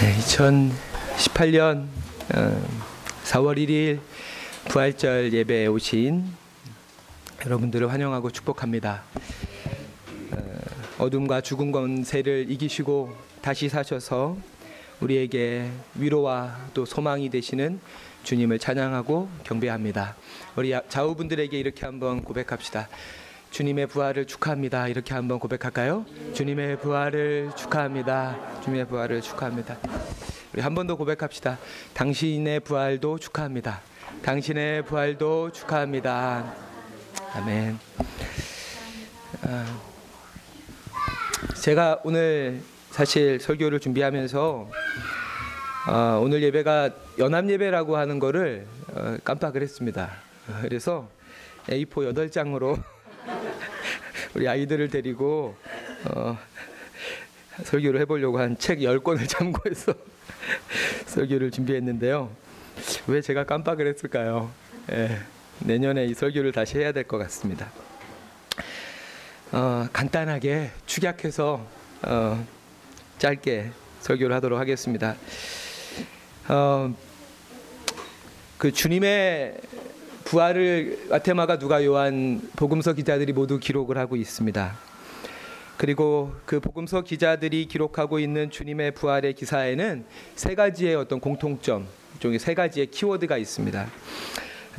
네, 2018년 4월 1일 부활절 예배에 오신 여러분들을 환영하고 축복합니다. 어, 어둠과 죽은 권세를 이기시고 다시 사셔서 우리에게 위로와 또 소망이 되시는 주님을 찬양하고 경배합니다. 우리 좌우분들에게 이렇게 한번 고백합시다. 주님의 부활을 축하합니다. 이렇게 한번 고백할까요? 주님의 부활을 축하합니다. 주님의 부활을 축하합니다. 우리 한 번 더 고백합시다. 당신의 부활도 축하합니다. 당신의 부활도 축하합니다. 아멘. 아, 제가 오늘 사실 설교를 준비하면서 어, 오늘 예배가 연합 예배라고 하는 거를 어, 깜빡을 했습니다. 그래서 A4 8장으로 우리 아이들을 데리고 어, 설교를 해보려고 한 책 10권을 참고해서 설교를 준비했는데요. 왜 제가 깜빡을 했을까요? 예, 내년에 이 설교를 다시 해야 될 것 같습니다. 어, 간단하게 축약해서 어, 짧게 설교를 하도록 하겠습니다. 어, 그 주님의 부활을 마테마가 누가 요한 복음서 기자들이 모두 기록을 하고 있습니다. 그리고 그 복음서 기자들이 기록하고 있는 주님의 부활의 기사에는 세 가지의 어떤 공통점, 종의 세 가지의 키워드가 있습니다.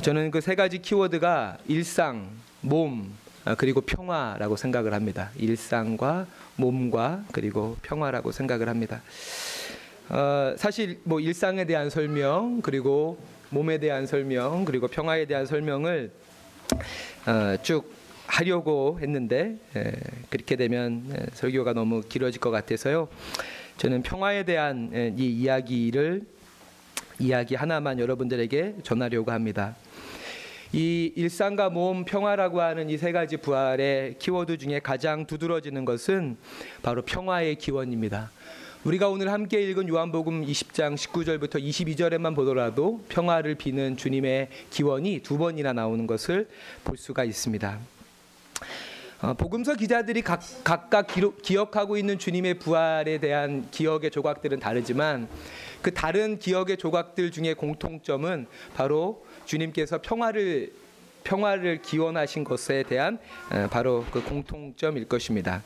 저는 그 세 가지 키워드가 일상, 몸, 아, 그리고 평화라고 생각을 합니다. 일상과 몸과 그리고 평화라고 생각을 합니다. 어, 사실 뭐 일상에 대한 설명 그리고 몸에 대한 설명 그리고 평화에 대한 설명을 어, 쭉 하려고 했는데 에, 그렇게 되면 에, 설교가 너무 길어질 것 같아서요. 저는 평화에 대한 에, 이 이야기를 이야기 하나만 여러분들에게 전하려고 합니다. 이 일상과 몸 평화라고 하는 이 세 가지 부활의 키워드 중에 가장 두드러지는 것은 바로 평화의 기원입니다. 우리가 오늘 함께 읽은 요한복음 20장 19절부터 22절에만 보더라도 평화를 비는 주님의 기원이 두 번이나 나오는 것을 볼 수가 있습니다. 어, 복음서 기자들이 각, 기록, 기억하고 있는 주님의 부활에 대한 기억의 조각들은 다르지만 그 다른 기억의 조각들 중에 공통점은 바로 주님께서 평화를 평화를 기원하신 것에 대한 어, 바로 그 공통점일 것입니다.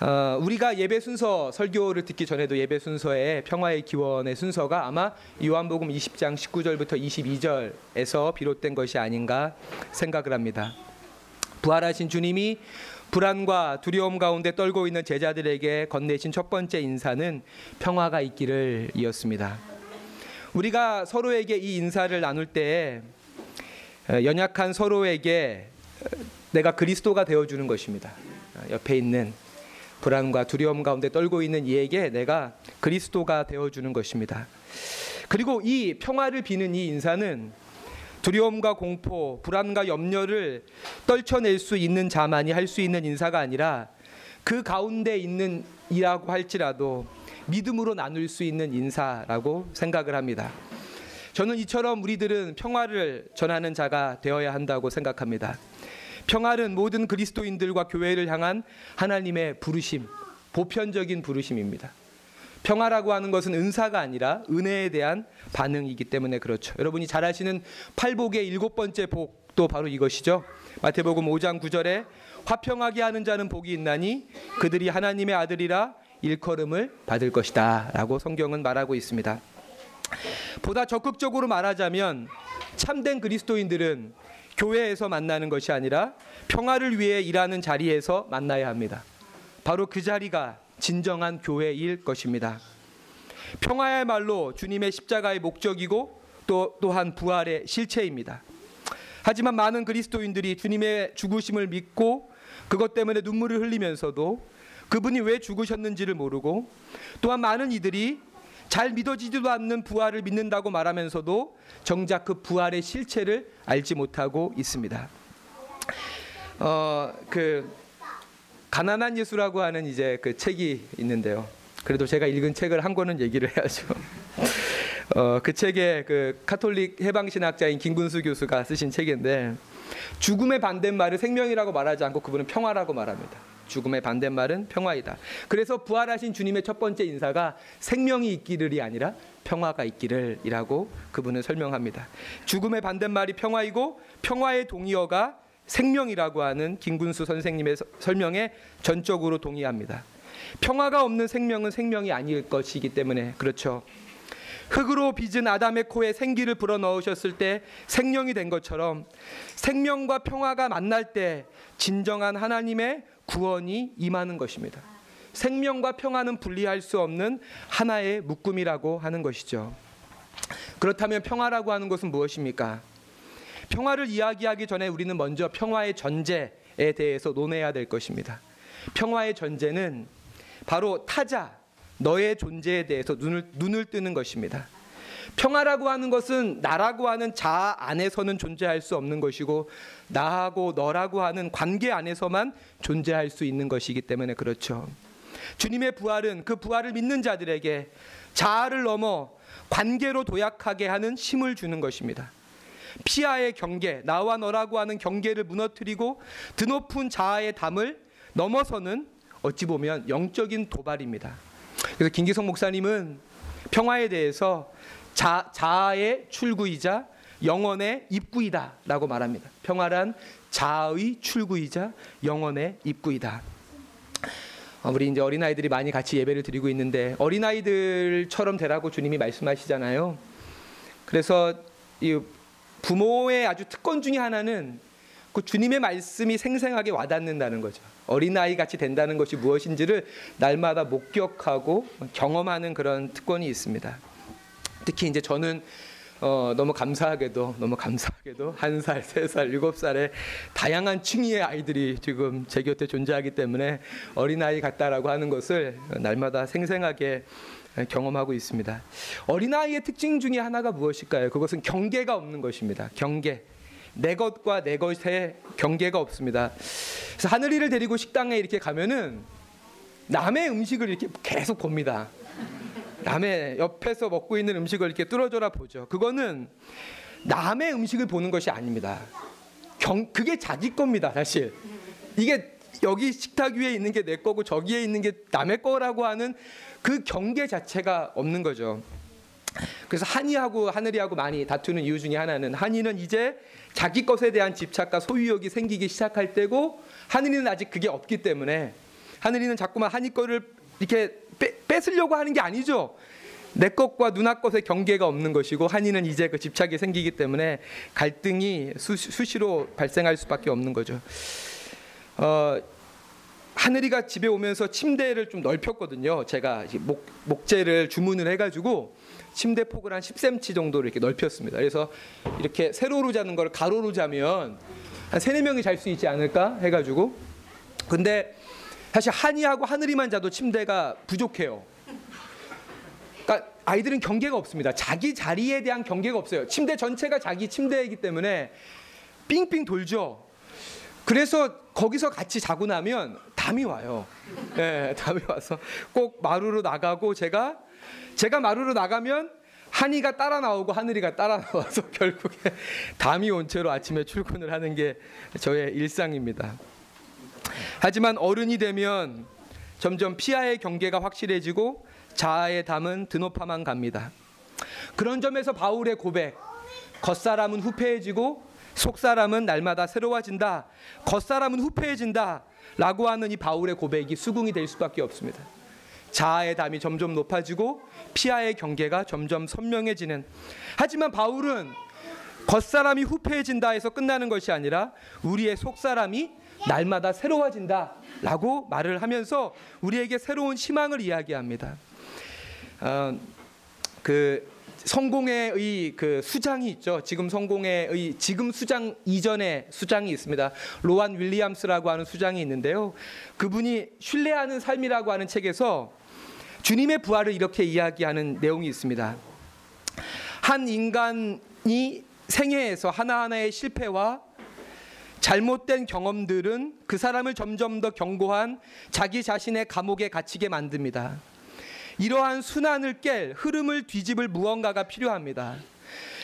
어, 우리가 예배 순서 설교를 듣기 전에도 예배 순서에 평화의 기원의 순서가 아마 요한복음 20장 19절부터 22절에서 비롯된 것이 아닌가 생각을 합니다. 부활하신 주님이 불안과 두려움 가운데 떨고 있는 제자들에게 건네신 첫 번째 인사는 평화가 있기를 이었습니다. 우리가 서로에게 이 인사를 나눌 때 어, 연약한 서로에게 내가 그리스도가 되어 주는 것입니다. 옆에 있는 불안과 두려움 가운데 떨고 있는 이에게 내가 그리스도가 되어 주는 것입니다. 그리고 이 평화를 비는 이 인사는 두려움과 공포, 불안과 염려를 떨쳐낼 수 있는 자만이 할 수 있는 인사가 아니라 그 가운데 있는 이라고 할지라도 믿음으로 나눌 수 있는 인사라고 생각을 합니다. 저는 이처럼 우리들은 평화를 전하는 자가 되어야 한다고 생각합니다. 평화는 모든 그리스도인들과 교회를 향한 하나님의 부르심, 보편적인 부르심입니다. 평화라고 하는 것은 은사가 아니라 은혜에 대한 반응이기 때문에 그렇죠. 여러분이 잘 아시는 팔복의 일곱 번째 복도 바로 이것이죠. 마태복음 5장 9절에 화평하게 하는 자는 복이 있나니 그들이 하나님의 아들이라 일컬음을 받을 것이다라고 성경은 말하고 있습니다. 보다 적극적으로 말하자면 참된 그리스도인들은 교회에서 만나는 것이 아니라 평화를 위해 일하는 자리에서 만나야 합니다. 바로 그 자리가 진정한 교회일 것입니다. 평화야말로 주님의 십자가의 목적이고 또 또한 부활의 실체입니다. 하지만 많은 그리스도인들이 주님의 죽으심을 믿고 그것 때문에 눈물을 흘리면서도 그분이 왜 죽으셨는지를 모르고 또한 많은 이들이 잘 믿어지지도 않는 부활을 믿는다고 말하면서도 정작 그 부활의 실체를 알지 못하고 있습니다. 어, 그 가난한 예수라고 하는 이제 그 책이 있는데요. 그래도 제가 읽은 책을 한 권은 얘기를 해야죠. 어, 그 책에 그 카톨릭 해방신학자인 김군수 교수가 쓰신 책인데 죽음의 반대말을 생명이라고 말하지 않고 그분은 평화라고 말합니다. 죽음의 반대말은 평화이다. 그래서 부활하신 주님의 첫 번째 인사가 생명이 있기를이 아니라 평화가 있기를이라고 그분은 설명합니다. 죽음의 반대말이 평화이고 평화의 동의어가 생명이라고 하는 김군수 선생님의 서- 설명에 전적으로 동의합니다. 평화가 없는 생명은 생명이 아닐 것이기 때문에 그렇죠. 흙으로 빚은 아담의 코에 생기를 불어 넣으셨을 때 생명이 된 것처럼 생명과 평화가 만날 때 진정한 하나님의 구원이 임하는 것입니다. 생명과 평화는 분리할 수 없는 하나의 묶음이라고 하는 것이죠. 그렇다면 평화라고 하는 것은 무엇입니까? 평화를 이야기하기 전에 우리는 먼저 평화의 전제에 대해서 논해야 될 것입니다. 평화의 전제는 바로 타자, 너의 존재에 대해서 눈을, 눈을 뜨는 것입니다. 평화라고 하는 것은 나라고 하는 자아 안에서는 존재할 수 없는 것이고 나하고 너라고 하는 관계 안에서만 존재할 수 있는 것이기 때문에 그렇죠. 주님의 부활은 그 부활을 믿는 자들에게 자아를 넘어 관계로 도약하게 하는 힘을 주는 것입니다. 피아의 경계, 나와 너라고 하는 경계를 무너뜨리고 드높은 자아의 담을 넘어서는 어찌 보면 영적인 도발입니다. 그래서 김기성 목사님은 평화에 대해서 자, 자아의 출구이자 영혼의 입구이다라고 말합니다. 평화란 자아의 출구이자 영혼의 입구이다. 어, 우리 이제 어린 아이들이 많이 같이 예배를 드리고 있는데 어린 아이들처럼 되라고 주님이 말씀하시잖아요. 그래서 이 부모의 아주 특권 중에 하나는 그 주님의 말씀이 생생하게 와닿는다는 거죠. 어린아이 같이 된다는 것이 무엇인지를 날마다 목격하고 경험하는 그런 특권이 있습니다. 특히 이제 저는 어, 너무 감사하게도 너무 감사하게도 한 살, 세 살, 일곱 살의 다양한 층위의 아이들이 지금 제 곁에 존재하기 때문에 어린아이 같다라고 하는 것을 날마다 생생하게 경험하고 있습니다. 어린아이의 특징 중에 하나가 무엇일까요? 그것은 경계가 없는 것입니다. 경계. 내 것과 내 것의 경계가 없습니다. 그래서 하늘이를 데리고 식당에 이렇게 가면은 남의 음식을 이렇게 계속 봅니다. 남의 옆에서 먹고 있는 음식을 이렇게 뚫어져라 보죠. 그거는 남의 음식을 보는 것이 아닙니다. 경, 그게 자기 겁니다, 사실. 이게 여기 식탁 위에 있는 게 내 거고 저기에 있는 게 남의 거라고 하는 그 경계 자체가 없는 거죠. 그래서 한이하고 하늘이하고 많이 다투는 이유 중에 하나는 한이는 이제 자기 것에 대한 집착과 소유욕이 생기기 시작할 때고 하늘이는 아직 그게 없기 때문에 하늘이는 자꾸만 한이 거를 이렇게 빼, 뺏으려고 하는 게 아니죠. 내 것과 누나 것의 경계가 없는 것이고 한이는 이제 그 집착이 생기기 때문에 갈등이 수, 수시로 발생할 수밖에 없는 거죠. 어, 하늘이가 집에 오면서 침대를 좀 넓혔거든요. 제가 목, 목재를 주문을 해가지고 침대 폭을 한 10cm 정도로 이렇게 넓혔습니다. 그래서 이렇게 세로로 자는 걸 가로로 자면 한 세네 명이 잘 수 있지 않을까 해가지고 근데 사실 한이하고 하늘이만 자도 침대가 부족해요. 그러니까 아이들은 경계가 없습니다. 자기 자리에 대한 경계가 없어요. 침대 전체가 자기 침대이기 때문에 삥삥 돌죠. 그래서 거기서 같이 자고 나면 담이 와요. 예, 담이 와서 꼭 마루로 나가고 제가 제가 마루로 나가면 한이가 따라 나오고 하늘이가 따라 나와서 결국에 담이 온 채로 아침에 출근을 하는 게 저의 일상입니다. 하지만 어른이 되면 점점 피아의 경계가 확실해지고 자아의 담은 드높아만 갑니다. 그런 점에서 바울의 고백, 겉사람은 후패해지고 속사람은 날마다 새로워진다. 겉사람은 후패해진다. 라고 하는 이 바울의 고백이 수긍이 될 수밖에 없습니다. 자아의 담이 점점 높아지고 피아의 경계가 점점 선명해지는. 하지만 바울은 겉사람이 후패해진다 해서 끝나는 것이 아니라 우리의 속사람이 날마다 새로워진다. 라고 말을 하면서 우리에게 새로운 희망을 이야기합니다. 어, 그 성공의 의그 수장이 있죠. 지금 성공의 의 지금 수장 이전에 수장이 있습니다. 로안 윌리엄스라고 하는 수장이 있는데요. 그분이 신뢰하는 삶이라고 하는 책에서 주님의 부활을 이렇게 이야기하는 내용이 있습니다. 한 인간이 생애에서 하나하나의 실패와 잘못된 경험들은 그 사람을 점점 더 견고한 자기 자신의 감옥에 갇히게 만듭니다. 이러한 순환을 깰 흐름을 뒤집을 무언가가 필요합니다.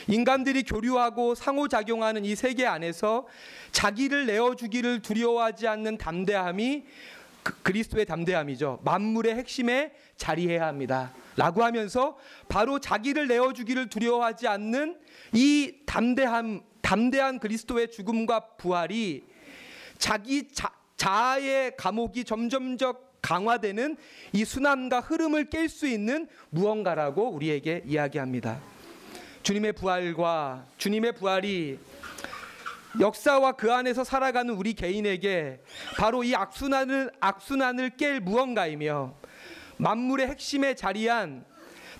인간들이 교류하고 상호작용하는 이 세계 안에서 자기를 내어주기를 두려워하지 않는 담대함이 그, 그리스도의 담대함이죠. 만물의 핵심에 자리해야 합니다. 라고 하면서 바로 자기를 내어주기를 두려워하지 않는 이 담대함, 담대한 그리스도의 죽음과 부활이 자기 자, 자아의 감옥이 점점점 강화되는 이 순환과 흐름을 깰 수 있는 무언가라고 우리에게 이야기합니다. 주님의 부활과 주님의 부활이 역사와 그 안에서 살아가는 우리 개인에게 바로 이 악순환을 악순환을 깰 무언가이며 만물의 핵심에 자리한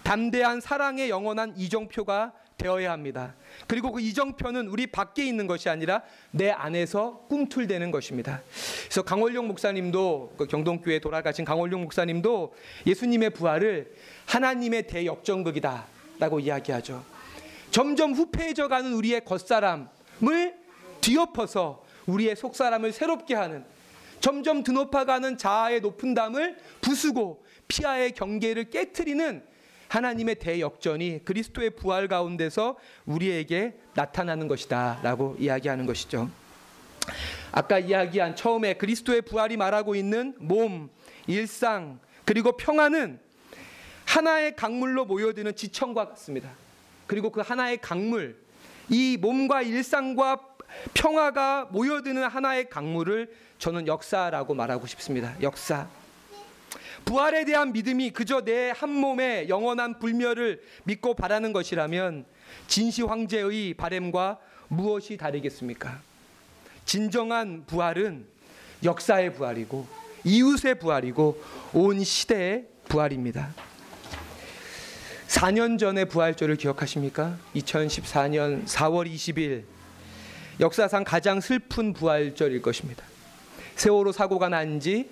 담대한 사랑의 영원한 이정표가 되어야 합니다. 그리고 그 이정표는 우리 밖에 있는 것이 아니라 내 안에서 꿈틀대는 것입니다. 그래서 강원룡 목사님도 그 경동교회 돌아가신 강원룡 목사님도 예수님의 부활을 하나님의 대역전극이다라고 이야기하죠. 점점 후패해져 가는 우리의 겉사람을 뒤엎어서 우리의 속사람을 새롭게 하는 점점 드높아가는 자아의 높은 담을 부수고 피아의 경계를 깨뜨리는 하나님의 대역전이 그리스도의 부활 가운데서 우리에게 나타나는 것이다 라고 이야기하는 것이죠. 아까 이야기한 처음에 그리스도의 부활이 말하고 있는 몸, 일상, 그리고 평화는 하나의 강물로 모여드는 지청과 같습니다. 그리고 그 하나의 강물, 이 몸과 일상과 평화가 모여드는 하나의 강물을 저는 역사라고 말하고 싶습니다. 역사. 부활에 대한 믿음이 그저 내 한 몸의 영원한 불멸을 믿고 바라는 것이라면 진시 황제의 바램과 무엇이 다르겠습니까? 진정한 부활은 역사의 부활이고 이웃의 부활이고 온 시대의 부활입니다. 4년 전의 부활절을 기억하십니까? 2014년 4월 20일 역사상 가장 슬픈 부활절일 것입니다. 세월호 사고가 난 지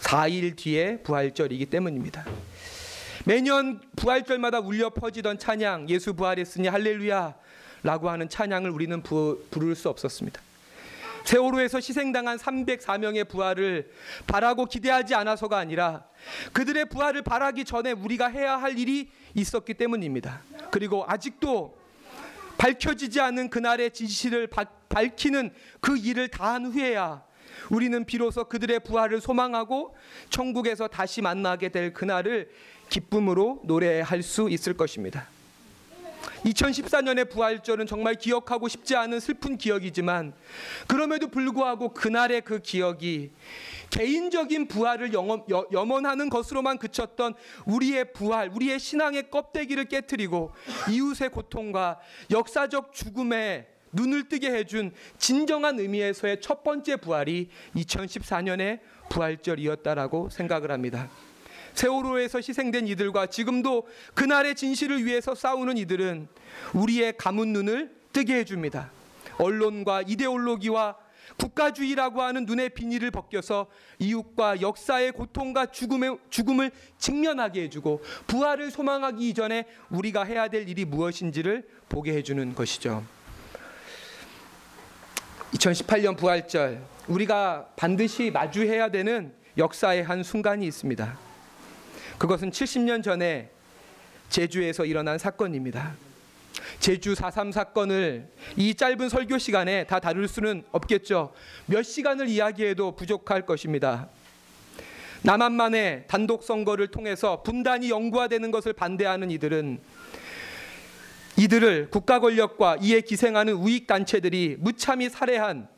4일 뒤에 부활절이기 때문입니다. 매년 부활절마다 울려 퍼지던 찬양 예수 부활했으니 할렐루야라고 하는 찬양을 우리는 부, 부를 수 없었습니다. 세월호에서 희생당한 304명의 부활을 바라고 기대하지 않아서가 아니라 그들의 부활을 바라기 전에 우리가 해야 할 일이 있었기 때문입니다. 그리고 아직도 밝혀지지 않은 그날의 진실을 밝히는 그 일을 다한 후에야 우리는 비로소 그들의 부활을 소망하고 천국에서 다시 만나게 될 그날을 기쁨으로 노래할 수 있을 것입니다. 2014년의 부활절은 정말 기억하고 싶지 않은 슬픈 기억이지만 그럼에도 불구하고 그날의 그 기억이 개인적인 부활을 염원하는 것으로만 그쳤던 우리의 부활, 우리의 신앙의 껍데기를 깨뜨리고 이웃의 고통과 역사적 죽음에 눈을 뜨게 해준 진정한 의미에서의 첫 번째 부활이 2014년의 부활절이었다라고 생각을 합니다. 세월호에서 희생된 이들과 지금도 그날의 진실을 위해서 싸우는 이들은 우리의 감은 눈을 뜨게 해줍니다. 언론과 이데올로기와 국가주의라고 하는 눈의 비닐을 벗겨서 이웃과 역사의 고통과 죽음의, 죽음을 직면하게 해주고 부활을 소망하기 이전에 우리가 해야 될 일이 무엇인지를 보게 해주는 것이죠. 2018년 부활절 우리가 반드시 마주해야 되는 역사의 한 순간이 있습니다. 그것은 70년 전에 제주에서 일어난 사건입니다. 제주 4.3 사건을 이 짧은 설교 시간에 다 다룰 수는 없겠죠. 몇 시간을 이야기해도 부족할 것입니다. 남한만의 단독 선거를 통해서 분단이 영구화되는 것을 반대하는 이들은 이들을 국가 권력과 이에 기생하는 우익 단체들이 무참히 살해한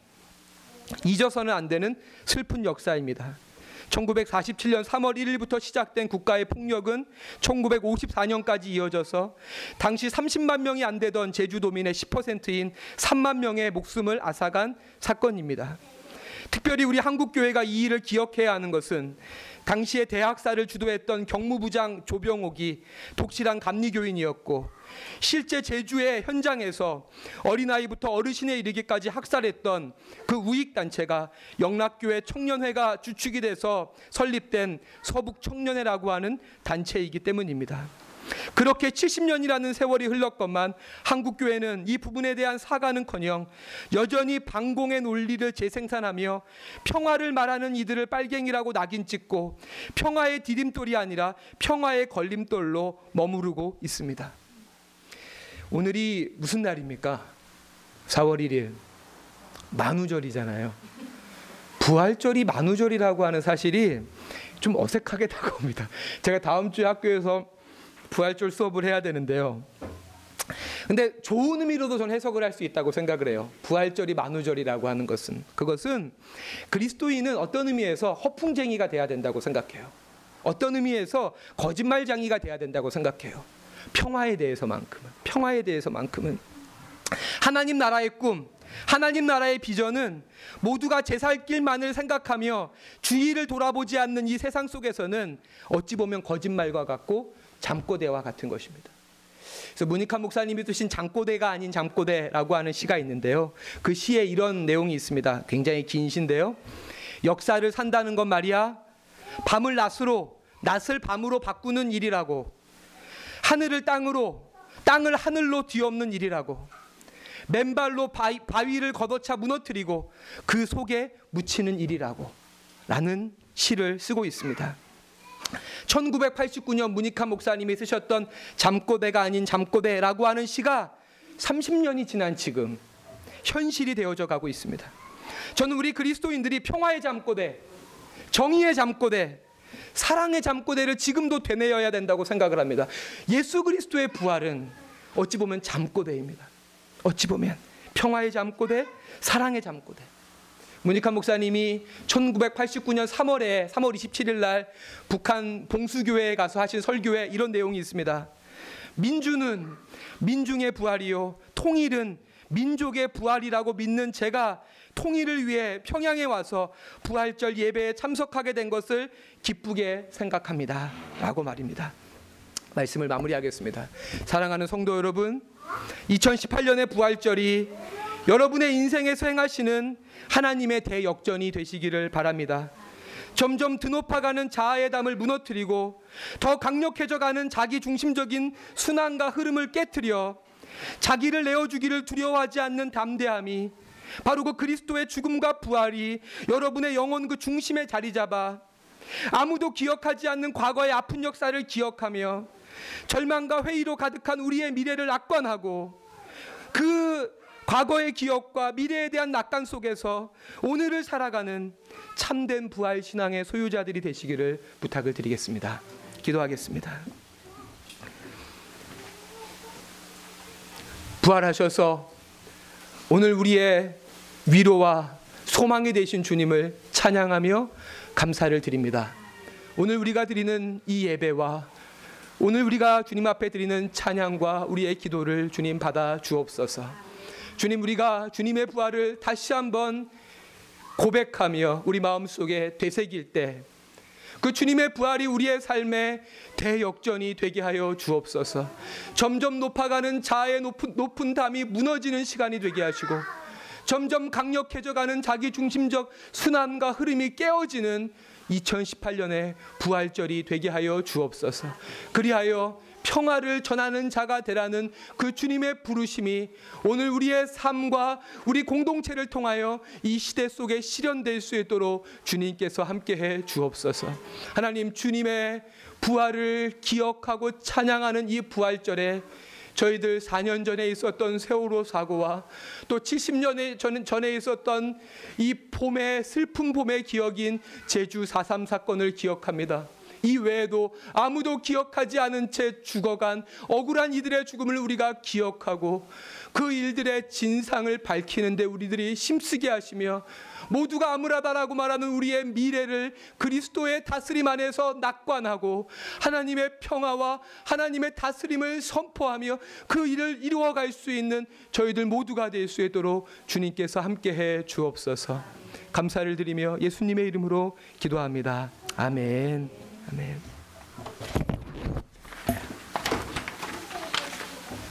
잊어서는 안 되는 슬픈 역사입니다. 1947년 3월 1일부터 시작된 국가의 폭력은 1954년까지 이어져서 당시 30만 명이 안 되던 제주도민의 10%인 3만 명의 목숨을 앗아간 사건입니다. 특별히 우리 한국교회가 이 일을 기억해야 하는 것은 당시에 대학사를 주도했던 경무부장 조병옥이 독실한 감리교인이었고 실제 제주의 현장에서 어린아이부터 어르신에 이르기까지 학살했던 그 우익단체가 영락교회 청년회가 주축이 돼서 설립된 서북청년회라고 하는 단체이기 때문입니다. 그렇게 70년이라는 세월이 흘렀건만 한국 교회는 이 부분에 대한 사과는커녕 여전히 반공의 논리를 재생산하며 평화를 말하는 이들을 빨갱이라고 낙인 찍고 평화의 디딤돌이 아니라 평화의 걸림돌로 머무르고 있습니다. 오늘이 무슨 날입니까? 4월 1일 만우절이잖아요. 부활절이 만우절이라고 하는 사실이 좀 어색하게 다가옵니다. 제가 다음 주에 학교에서 부활절 수업을 해야 되는데요. 근데 좋은 의미로도 저는 해석을 할 수 있다고 생각을 해요. 부활절이 만우절이라고 하는 것은 그것은 그리스도인은 어떤 의미에서 허풍쟁이가 돼야 된다고 생각해요. 어떤 의미에서 거짓말쟁이가 돼야 된다고 생각해요. 평화에 대해서만큼은 평화에 대해서만큼은 하나님 나라의 꿈, 하나님 나라의 비전은 모두가 제살 길만을 생각하며 주위를 돌아보지 않는 이 세상 속에서는 어찌 보면 거짓말과 같고 잠꼬대와 같은 것입니다. 그래서 문익환 목사님이 쓰신 잠꼬대가 아닌 잠꼬대라고 하는 시가 있는데요. 그 시에 이런 내용이 있습니다. 굉장히 긴 시인데요. 역사를 산다는 건 말이야. 밤을 낮으로, 낮을 밤으로 바꾸는 일이라고. 하늘을 땅으로, 땅을 하늘로 뒤엎는 일이라고. 맨발로 바위, 바위를 걷어차 무너뜨리고 그 속에 묻히는 일이라고. 라는 시를 쓰고 있습니다. 1989년 문익환 목사님이 쓰셨던 잠꼬대가 아닌 잠꼬대라고 하는 시가 30년이 지난 지금 현실이 되어져 가고 있습니다. 저는 우리 그리스도인들이 평화의 잠꼬대, 정의의 잠꼬대, 사랑의 잠꼬대를 지금도 되뇌어야 된다고 생각을 합니다. 예수 그리스도의 부활은 어찌 보면 잠꼬대입니다. 어찌 보면 평화의 잠꼬대, 사랑의 잠꼬대. 문익환 목사님이 1989년 3월에 3월 27일 날 북한 봉수교회에 가서 하신 설교에 이런 내용이 있습니다. 민주는 민중의 부활이요 통일은 민족의 부활이라고 믿는 제가 통일을 위해 평양에 와서 부활절 예배에 참석하게 된 것을 기쁘게 생각합니다. 라고 말입니다. 말씀을 마무리하겠습니다. 사랑하는 성도 여러분, 2018년의 부활절이 여러분의 인생에서 행하시는 하나님의 대역전이 되시기를 바랍니다. 점점 드높아가는 자아의 담을 무너뜨리고 더 강력해져가는 자기 중심적인 순환과 흐름을 깨뜨려 자기를 내어주기를 두려워하지 않는 담대함이 바로 그 그리스도의 죽음과 부활이 여러분의 영혼 그 중심에 자리 잡아 아무도 기억하지 않는 과거의 아픈 역사를 기억하며 절망과 회의로 가득한 우리의 미래를 낙관하고 그 과거의 기억과 미래에 대한 낙관 속에서 오늘을 살아가는 참된 부활 신앙의 소유자들이 되시기를 부탁을 드리겠습니다. 기도하겠습니다. 부활하셔서 오늘 우리의 위로와 소망이 되신 주님을 찬양하며 감사를 드립니다. 오늘 우리가 드리는 이 예배와 오늘 우리가 주님 앞에 드리는 찬양과 우리의 기도를 주님 받아 주옵소서. 주님 우리가 주님의 부활을 다시 한번 고백하며 우리 마음속에 되새길 때 그 주님의 부활이 우리의 삶의 대역전이 되게 하여 주옵소서. 점점 높아가는 자아의 높은, 높은 담이 무너지는 시간이 되게 하시고 점점 강력해져가는 자기 중심적 순환과 흐름이 깨어지는 2018년의 부활절이 되게 하여 주옵소서. 그리하여 평화를 전하는 자가 되라는 그 주님의 부르심이 오늘 우리의 삶과 우리 공동체를 통하여 이 시대 속에 실현될 수 있도록 주님께서 함께 해 주옵소서. 하나님 주님의 부활을 기억하고 찬양하는 이 부활절에 저희들 4년 전에 있었던 세월호 사고와 또 70년에 전에 있었던 이 봄의 슬픈 봄의 기억인 제주 4.3 사건을 기억합니다. 이 외에도 아무도 기억하지 않은 채 죽어간 억울한 이들의 죽음을 우리가 기억하고 그 일들의 진상을 밝히는데 우리들이 힘쓰게 하시며 모두가 암울하다라고 말하는 우리의 미래를 그리스도의 다스림 안에서 낙관하고 하나님의 평화와 하나님의 다스림을 선포하며 그 일을 이루어갈 수 있는 저희들 모두가 될 수 있도록 주님께서 함께 해 주옵소서. 감사를 드리며 예수님의 이름으로 기도합니다. 아멘. 아멘.